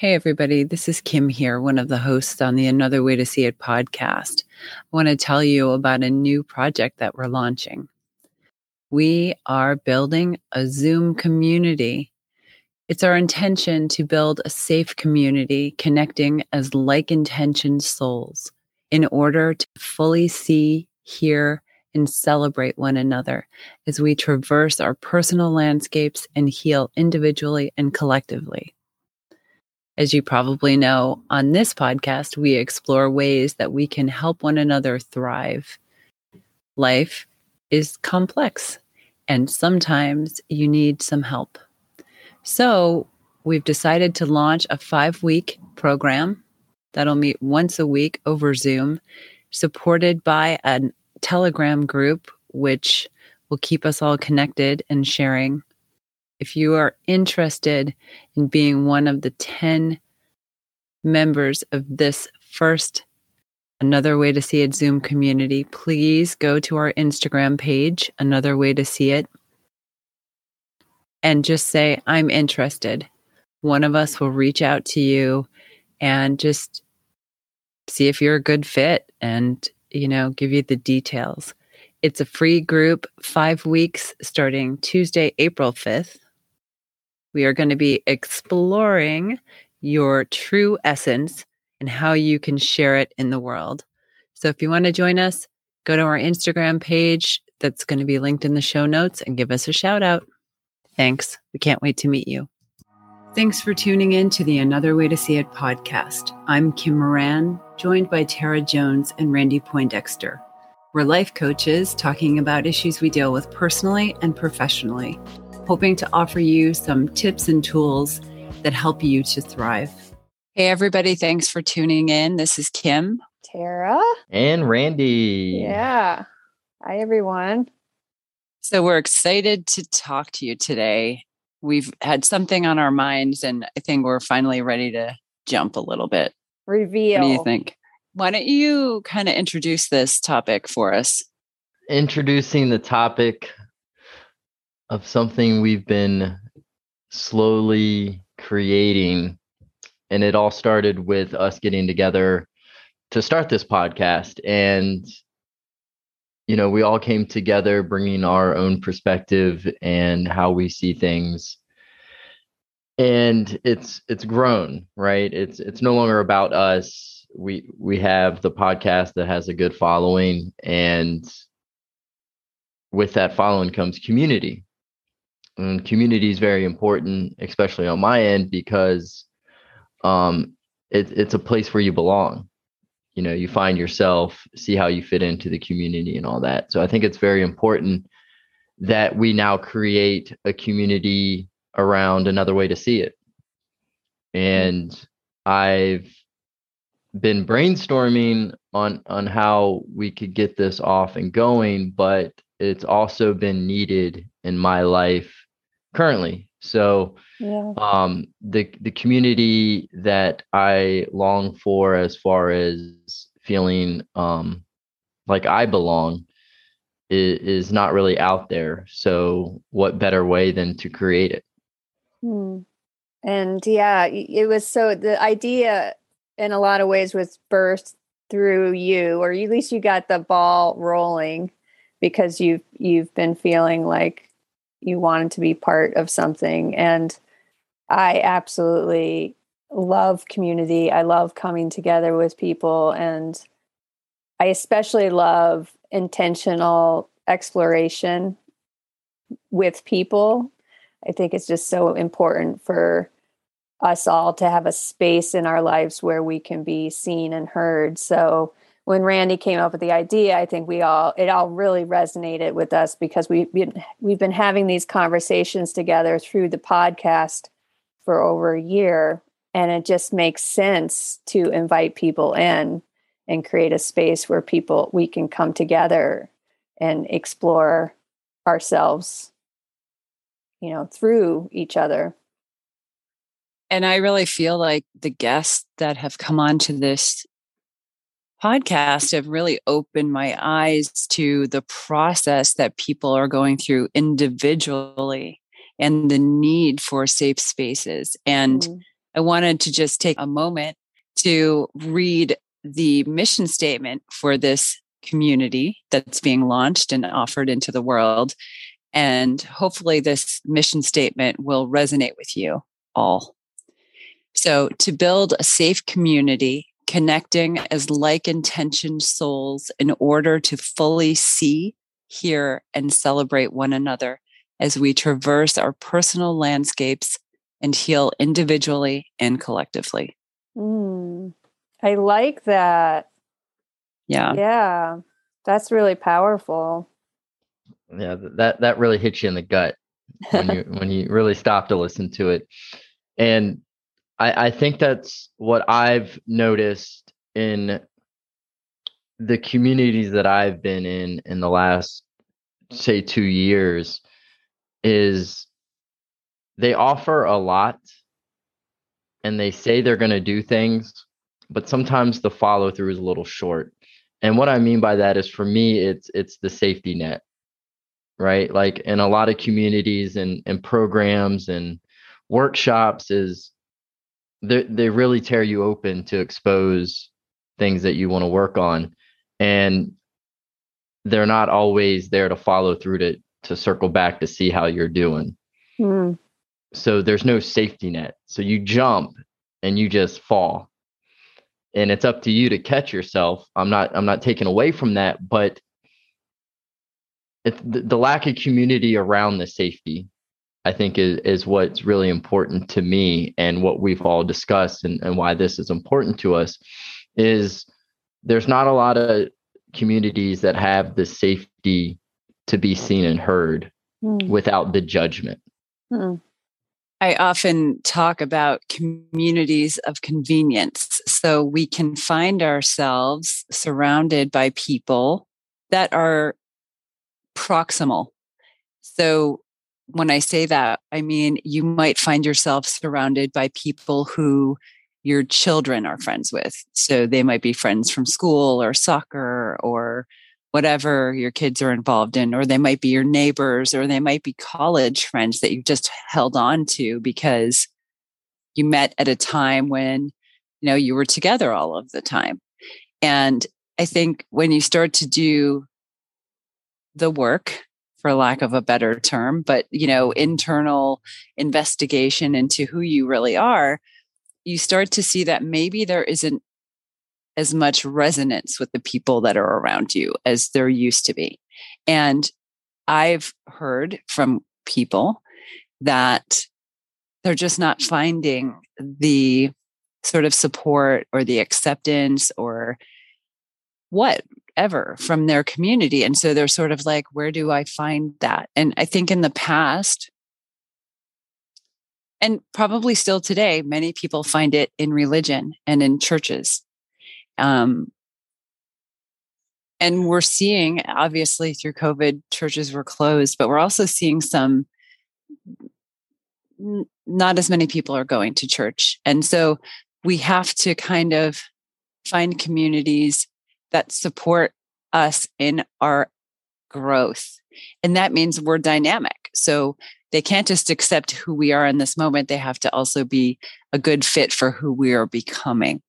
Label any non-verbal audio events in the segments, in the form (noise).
Hey, everybody, this is Kim here, one of the hosts on the Another Way to See It podcast. I want to tell you about a new project that we're launching. We are building a Zoom community. It's our intention to build a safe community connecting as like intentioned souls in order to fully see, hear, and celebrate one another as we traverse our personal landscapes and heal individually and collectively. As you probably know, on this podcast, we explore ways that we can help one another thrive. Life is complex, and sometimes you need some help. So, we've decided to launch a five week program that'll meet once a week over Zoom, supported by a Telegram group, which will keep us all connected and sharing if you are interested in being one of the 10 members of this first Another Way to See It Zoom community, please go to our Instagram page, Another Way to See It, and just say, I'm interested. One of us will reach out to you and just see if you're a good fit and, you know, give you the details. It's a free group, five weeks starting Tuesday, April 5th we are going to be exploring your true essence and how you can share it in the world. So if you want to join us, go to our Instagram page that's going to be linked in the show notes and give us a shout out. Thanks. We can't wait to meet you. Thanks for tuning in to the Another Way to See It podcast. I'm Kim Moran, joined by Tara Jones and Randy Poindexter. We're life coaches talking about issues we deal with personally and professionally hoping to offer you some tips and tools that help you to thrive. Hey, everybody, thanks for tuning in. This is Kim, Tara, and Randy. Yeah. Hi, everyone. So, we're excited to talk to you today. We've had something on our minds, and I think we're finally ready to jump a little bit. Reveal. What do you think? Why don't you kind of introduce this topic for us? Introducing the topic of something we've been slowly creating. And it all started with us getting together to start this podcast. And, you know, we all came together bringing our own perspective and how we see things. And it's it's grown, right? It's it's no longer about us. We we have the podcast that has a good following and with that following comes community and community is very important, especially on my end, because um, it, it's a place where you belong. You know, you find yourself, see how you fit into the community and all that. So I think it's very important that we now create a community around another way to see it. And I've been brainstorming on on how we could get this off and going, but it's also been needed in my life currently. So yeah. um, the the community that I long for, as far as feeling um, like I belong, is, is not really out there. So what better way than to create it? Hmm. And yeah, it was so the idea in a lot of ways was birthed through you, or at least you got the ball rolling because you've you've been feeling like you wanted to be part of something. And i absolutely love community. I love coming together with people. And i especially love intentional exploration with people. I think it's just so important for us all to have a space in our lives where we can be seen and heard. So when Randy came up with the idea, I think we all it all really resonated with us because we we've been having these conversations together through the podcast for over a year, and it just makes sense to invite people in and create a space where people we can come together and explore ourselves, you know, through each other. And I really feel like the guests that have come on to this podcast have really opened my eyes to the process that people are going through individually and the need for safe spaces and mm. I wanted to just take a moment to read the mission statement for this community that's being launched and offered into the world. And hopefully, this mission statement will resonate with you all. So, to build a safe community, connecting as like intentioned souls in order to fully see, hear, and celebrate one another as we traverse our personal landscapes and heal individually and collectively. Mm, I like that. Yeah. Yeah. That's really powerful. Yeah, that that really hits you in the gut when you (laughs) when you really stop to listen to it. And I, I think that's what I've noticed in the communities that I've been in in the last say two years is they offer a lot and they say they're going to do things but sometimes the follow through is a little short. And what i mean by that is for me it's it's the safety net right? Like in a lot of communities and and programs and workshops is they they really tear you open to expose things that you want to work on and they're not always there to follow through to to circle back to see how you're doing. Mm. so there's no safety net. So you jump and you just fall. And it's up to you to catch yourself. I'm not i'm not taking away from that but it's the, the lack of community around the safety i think is is what's really important to me and what we've all discussed and, and why this is important to us is there's not a lot of communities that have the safety to be seen and heard Mm. without the judgment Mm. I often talk about communities of convenience. So we can find ourselves surrounded by people that are proximal. So when I say that, I mean you might find yourself surrounded by people who your children are friends with. So they might be friends from school or soccer or whatever your kids are involved in, or they might be your neighbors, or they might be college friends that you just held on to because you met at a time when you know you were together all of the time. And I think when you start to do the work, for lack of a better term, but you know, internal investigation into who you really are, you start to see that maybe there isn't as much resonance with the people that are around you as there used to be. And I've heard from people that they're just not finding the sort of support or the acceptance or whatever from their community. And so they're sort of like, where do I find that? And I think in the past, and probably still today, many people find it in religion and in churches. Um, and we're seeing, obviously, through COVID, churches were closed, but we're also seeing some, not as many people are going to church. And so we have to kind of find communities that support us in our growth. And that means we're dynamic. So they can't just accept who we are in this moment, they have to also be a good fit for who we are becoming.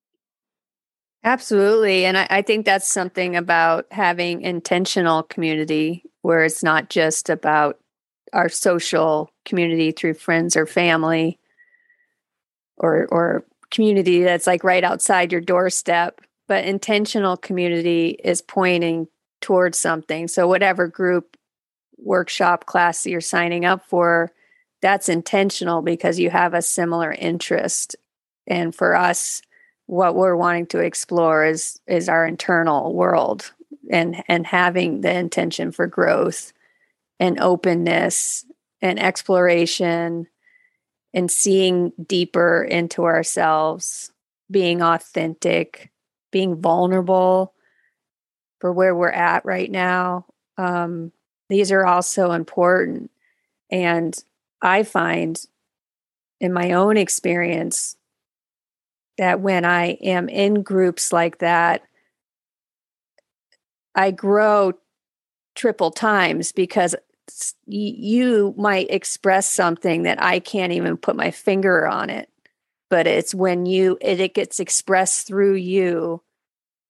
Absolutely. And I, I think that's something about having intentional community where it's not just about our social community through friends or family or or community that's like right outside your doorstep, but intentional community is pointing towards something. So whatever group workshop class that you're signing up for, that's intentional because you have a similar interest. And for us, what we're wanting to explore is is our internal world and and having the intention for growth and openness and exploration and seeing deeper into ourselves being authentic being vulnerable for where we're at right now um, these are all so important and i find in my own experience that when I am in groups like that, I grow triple times because you might express something that I can't even put my finger on it. But it's when you it, it gets expressed through you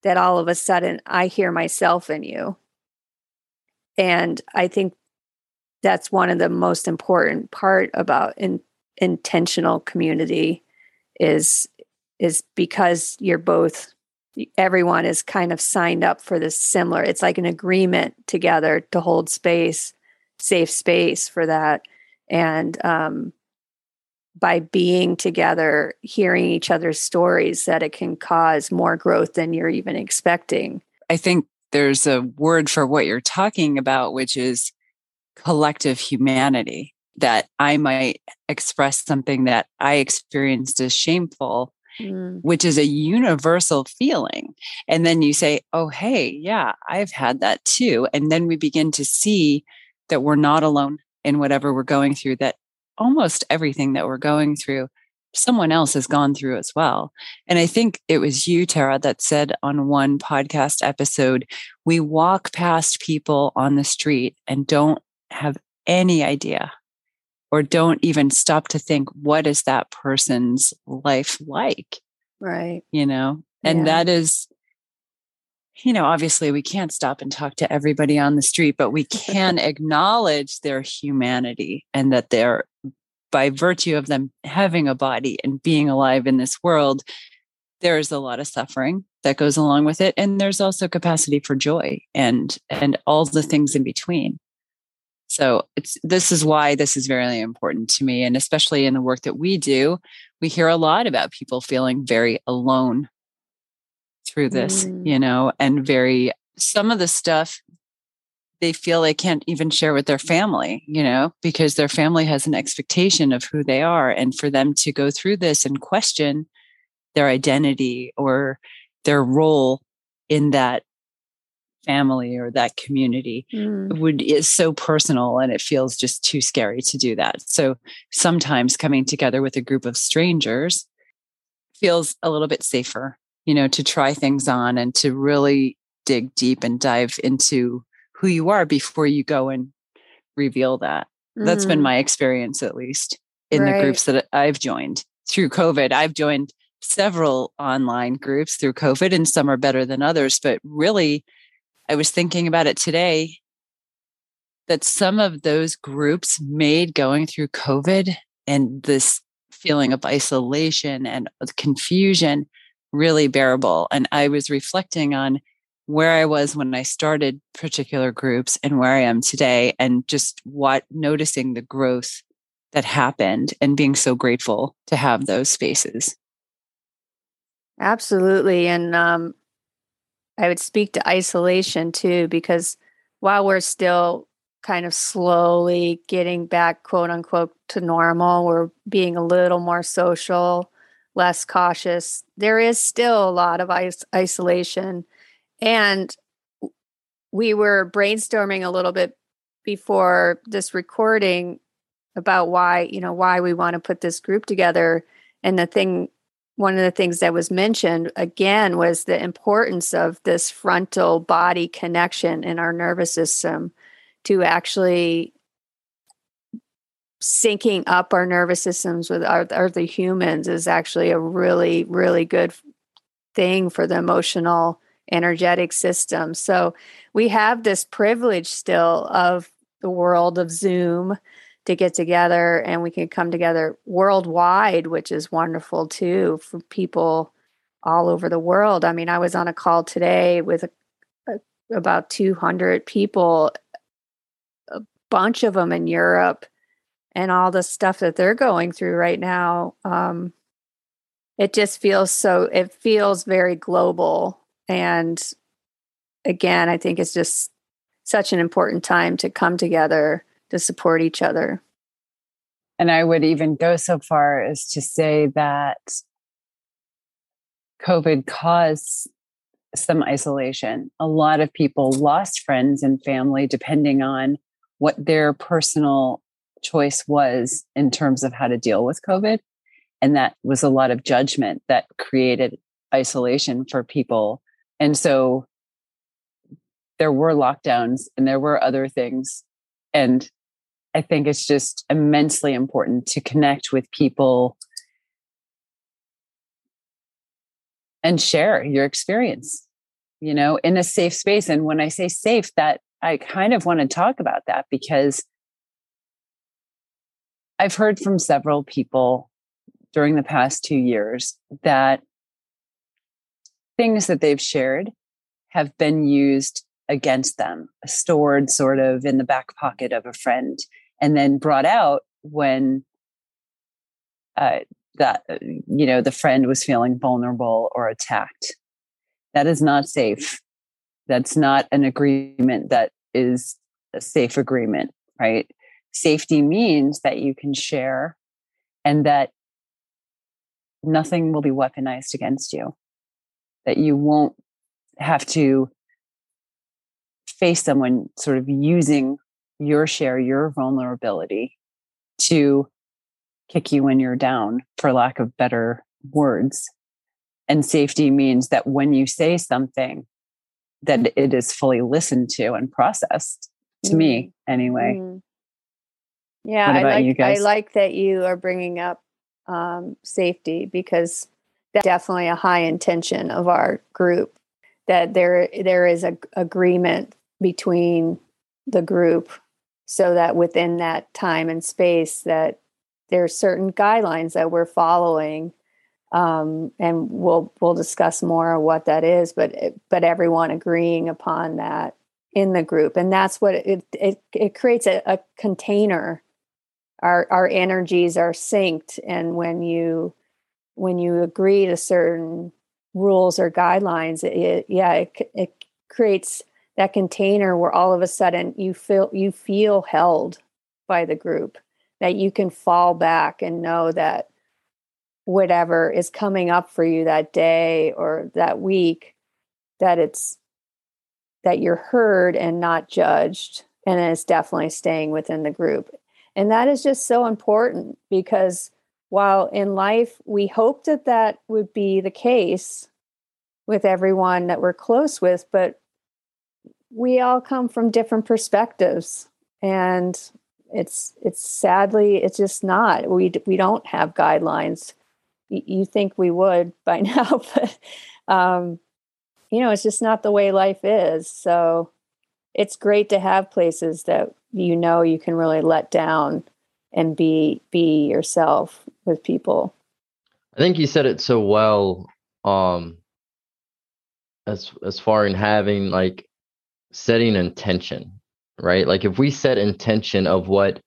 that all of a sudden I hear myself in you. And I think that's one of the most important part about in, intentional community is is because you're both everyone is kind of signed up for this similar it's like an agreement together to hold space safe space for that and um, by being together hearing each other's stories that it can cause more growth than you're even expecting i think there's a word for what you're talking about which is collective humanity that i might express something that i experienced as shameful mm. which is a universal feeling. And then you say, oh, hey, yeah, I've had that too. And then we begin to see that we're not alone in whatever we're going through, that almost everything that we're going through, someone else has gone through as well. And I think it was you, Tara, that said on one podcast episode, we walk past people on the street and don't have any idea or don't even stop to think what is that person's life like right you know and yeah. that is you know obviously we can't stop and talk to everybody on the street but we can acknowledge their humanity and that they're by virtue of them having a body and being alive in this world there's a lot of suffering that goes along with it and there's also capacity for joy and and all the things in between so it's this is why this is very important to me. And especially in the work that we do, we hear a lot about people feeling very alone through this, mm. you know, and very some of the stuff they feel they can't even share with their family, you know, because their family has an expectation of who they are. And for them to go through this and question their identity or their role in that family or that community mm. would is so personal and it feels just too scary to do that. So sometimes coming together with a group of strangers feels a little bit safer, you know, to try things on and to really dig deep and dive into who you are before you go and reveal that. Mm. That's been mm. my experience at least in right. the groups that I've joined through COVID. I've joined several online groups through COVID and some are better than others, but really I was thinking about it today that some of those groups made going through COVID and this feeling of isolation and confusion really bearable. And I was reflecting on where I was when I started particular groups and where I am today, and just what noticing the growth that happened and being so grateful to have those spaces. Absolutely. And um, I would speak to isolation too, because while we're still kind of slowly getting back, quote unquote, to normal, we're being a little more social, less cautious. There is still a lot of is- isolation. And we were brainstorming a little bit before this recording about why, you know, why we want to put this group together. And the thing one of the things that was mentioned again was the importance of this frontal body connection in our nervous system to actually syncing up our nervous systems with our other humans is actually a really really good thing for the emotional energetic system so we have this privilege still of the world of zoom to get together and we can come together worldwide, which is wonderful too for people all over the world. I mean, I was on a call today with a, a, about 200 people, a bunch of them in Europe, and all the stuff that they're going through right now. Um, it just feels so, it feels very global. And again, I think it's just such an important time to come together to support each other. And I would even go so far as to say that COVID caused some isolation. A lot of people lost friends and family depending on what their personal choice was in terms of how to deal with COVID. And that was a lot of judgment that created isolation for people. And so there were lockdowns and there were other things. And I think it's just immensely important to connect with people and share your experience, you know, in a safe space. And when I say safe, that I kind of want to talk about that because I've heard from several people during the past two years that things that they've shared have been used against them, stored sort of in the back pocket of a friend, and then brought out when uh, that uh, you know the friend was feeling vulnerable or attacked. That is not safe. That's not an agreement that is a safe agreement, right? Safety means that you can share and that nothing will be weaponized against you, that you won't have to face someone sort of using your share, your vulnerability to kick you when you're down, for lack of better words. And safety means that when you say something, that it is fully listened to and processed. To mm. me, anyway. Mm. Yeah, I like, I like that you are bringing up um, safety because definitely a high intention of our group. That there there is a agreement between the group, so that within that time and space that there are certain guidelines that we're following um, and we'll we'll discuss more what that is but but everyone agreeing upon that in the group and that's what it it, it creates a, a container our our energies are synced and when you when you agree to certain rules or guidelines it, yeah it, it creates that container where all of a sudden you feel you feel held by the group that you can fall back and know that whatever is coming up for you that day or that week that it's that you're heard and not judged and it's definitely staying within the group. And that is just so important because while in life we hope that that would be the case with everyone that we're close with but we all come from different perspectives and it's it's sadly it's just not. We we don't have guidelines. You, you think we would (laughs) by now but um you know it's just not the way life is. So it's great to have places that you know you can really let down and be be yourself with people i think you said it so well um as as far in having like setting intention right? Like if we set intention of what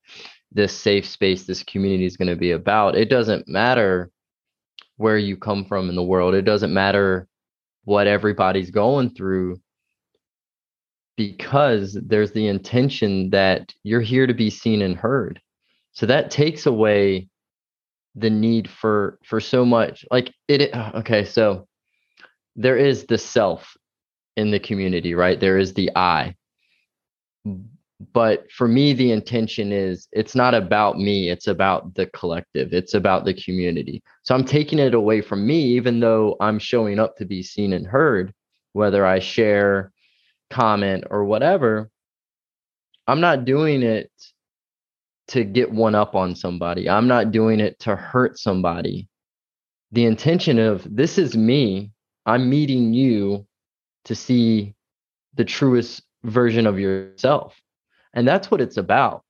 this safe space, this community is going to be about, it doesn't matter where you come from in the world. It doesn't matter what everybody's going through because there's the intention that you're here to be seen and heard. So that takes away the need for for so much like it uh, okay so there is the self in the community right? There is the i. But for me the intention is it's not about me it's about the collective it's about the community. So i'm taking it away from me even though i'm showing up to be seen and heard whether i share comment or whatever. I'm not doing it to get one up on somebody i'm not doing it to hurt somebody the intention of this is me i'm meeting you to see the truest version of yourself. And that's what it's about.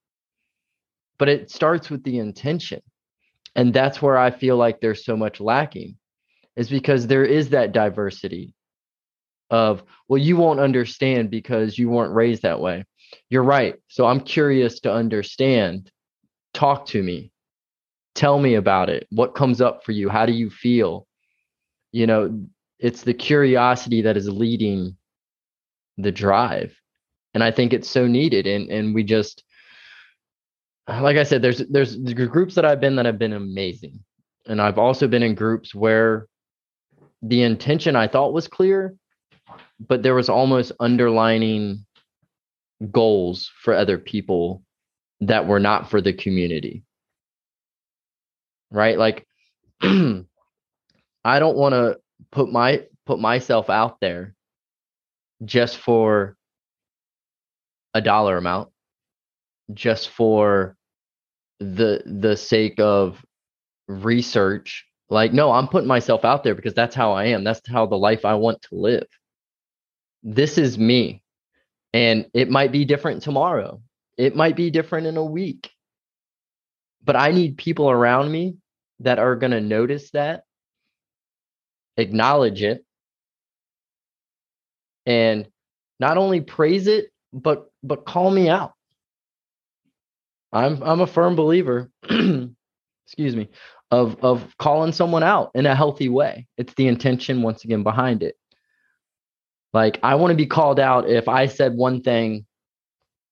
But it starts with the intention. And that's where I feel like there's so much lacking, is because there is that diversity of, well, you won't understand because you weren't raised that way. You're right. So I'm curious to understand. Talk to me. Tell me about it. What comes up for you? How do you feel? You know, it's the curiosity that is leading the drive and I think it's so needed. And and we just, like I said, there's there's groups that I've been that have been amazing, and I've also been in groups where the intention I thought was clear, but there was almost underlining goals for other people that were not for the community. Right? Like (clears throat) I don't want to put my put myself out there just for a dollar amount just for the the sake of research Like, no, I'm putting myself out there because that's how I am. That's how the life I want to live. This is me. And it might be different tomorrow. It might be different in a week. But I need people around me that are going to notice that, acknowledge it, and not only praise it, but but call me out. I'm I'm a firm believer, (clears throat) excuse me, of of calling someone out in a healthy way. It's the intention once again behind it. Like I want to be called out if I said one thing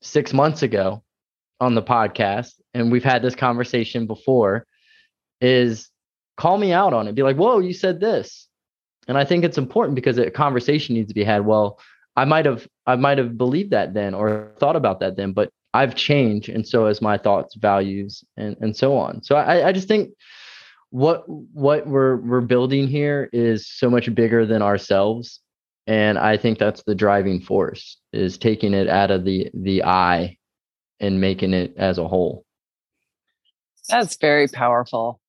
6 months ago on the podcast and we've had this conversation before is call me out on it. Be like, "Whoa, you said this." And I think it's important because a conversation needs to be had. Well, I might have I might have believed that then or thought about that then, but I've changed and so has my thoughts, values, and and so on. So I, I just think what what we're we're building here is so much bigger than ourselves. And I think that's the driving force is taking it out of the the I and making it as a whole. That's very powerful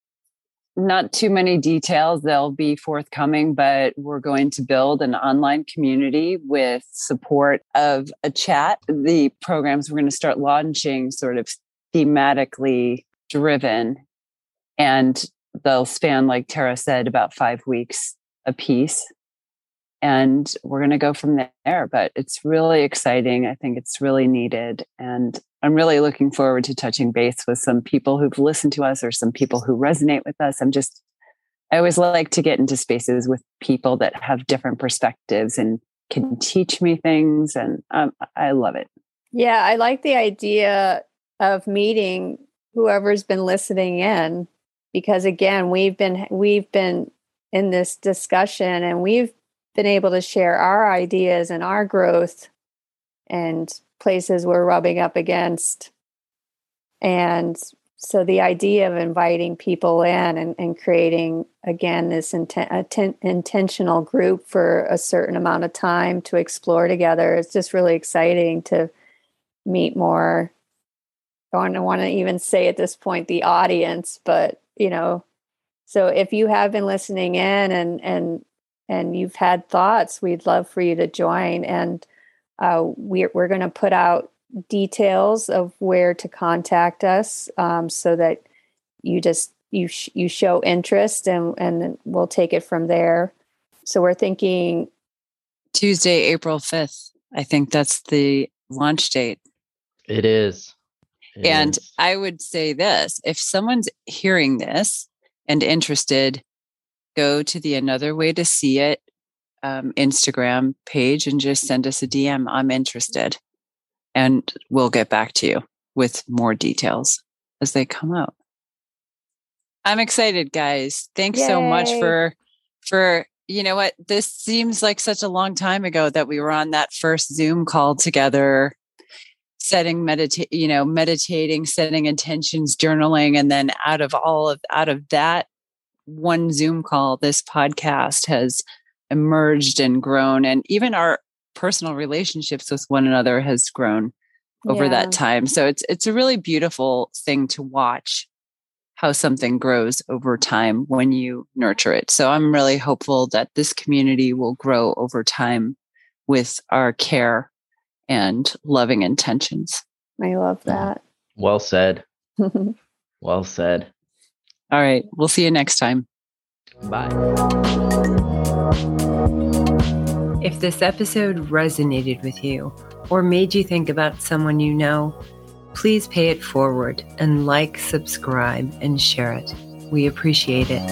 not too many details. They'll be forthcoming, but we're going to build an online community with support of a chat. The programs we're going to start launching sort of thematically driven, and they'll span, like Tara said, about five weeks a piece. And we're going to go from there. But it's really exciting. I think it's really needed. And I'm really looking forward to touching base with some people who've listened to us or some people who resonate with us. I'm just, I always like to get into spaces with people that have different perspectives and can teach me things. And um, I love it. Yeah, I like the idea of meeting whoever's been listening in because again we've been we've been in this discussion and we've been able to share our ideas and our growth and places we're rubbing up against. And so the idea of inviting people in and, and creating again this inten- intentional group for a certain amount of time to explore together is just really exciting to meet more I don't want to even say at this point the audience, but you know, so if you have been listening in and and and you've had thoughts, we'd love for you to join. And uh, we're, we're going to put out details of where to contact us um, so that you just you sh- you show interest and and we'll take it from there so we're thinking tuesday april 5th i think that's the launch date it is it and is. i would say this if someone's hearing this and interested go to the another way to see it um, Instagram page and just send us a DM. I'm interested. And we'll get back to you with more details as they come out. I'm excited, guys. Thanks Yay. so much for, for, you know what? This seems like such a long time ago that we were on that first Zoom call together, setting meditate, you know, meditating, setting intentions, journaling. And then out of all of, out of that one Zoom call, this podcast has emerged and grown and even our personal relationships with one another has grown over yeah. that time. So it's it's a really beautiful thing to watch how something grows over time when you nurture it. So i'm really hopeful that this community will grow over time with our care and loving intentions. I love that. Well said. (laughs) Well said all right we'll see you next time bye if this episode resonated with you or made you think about someone you know, please pay it forward and like, subscribe, and share it. We appreciate it.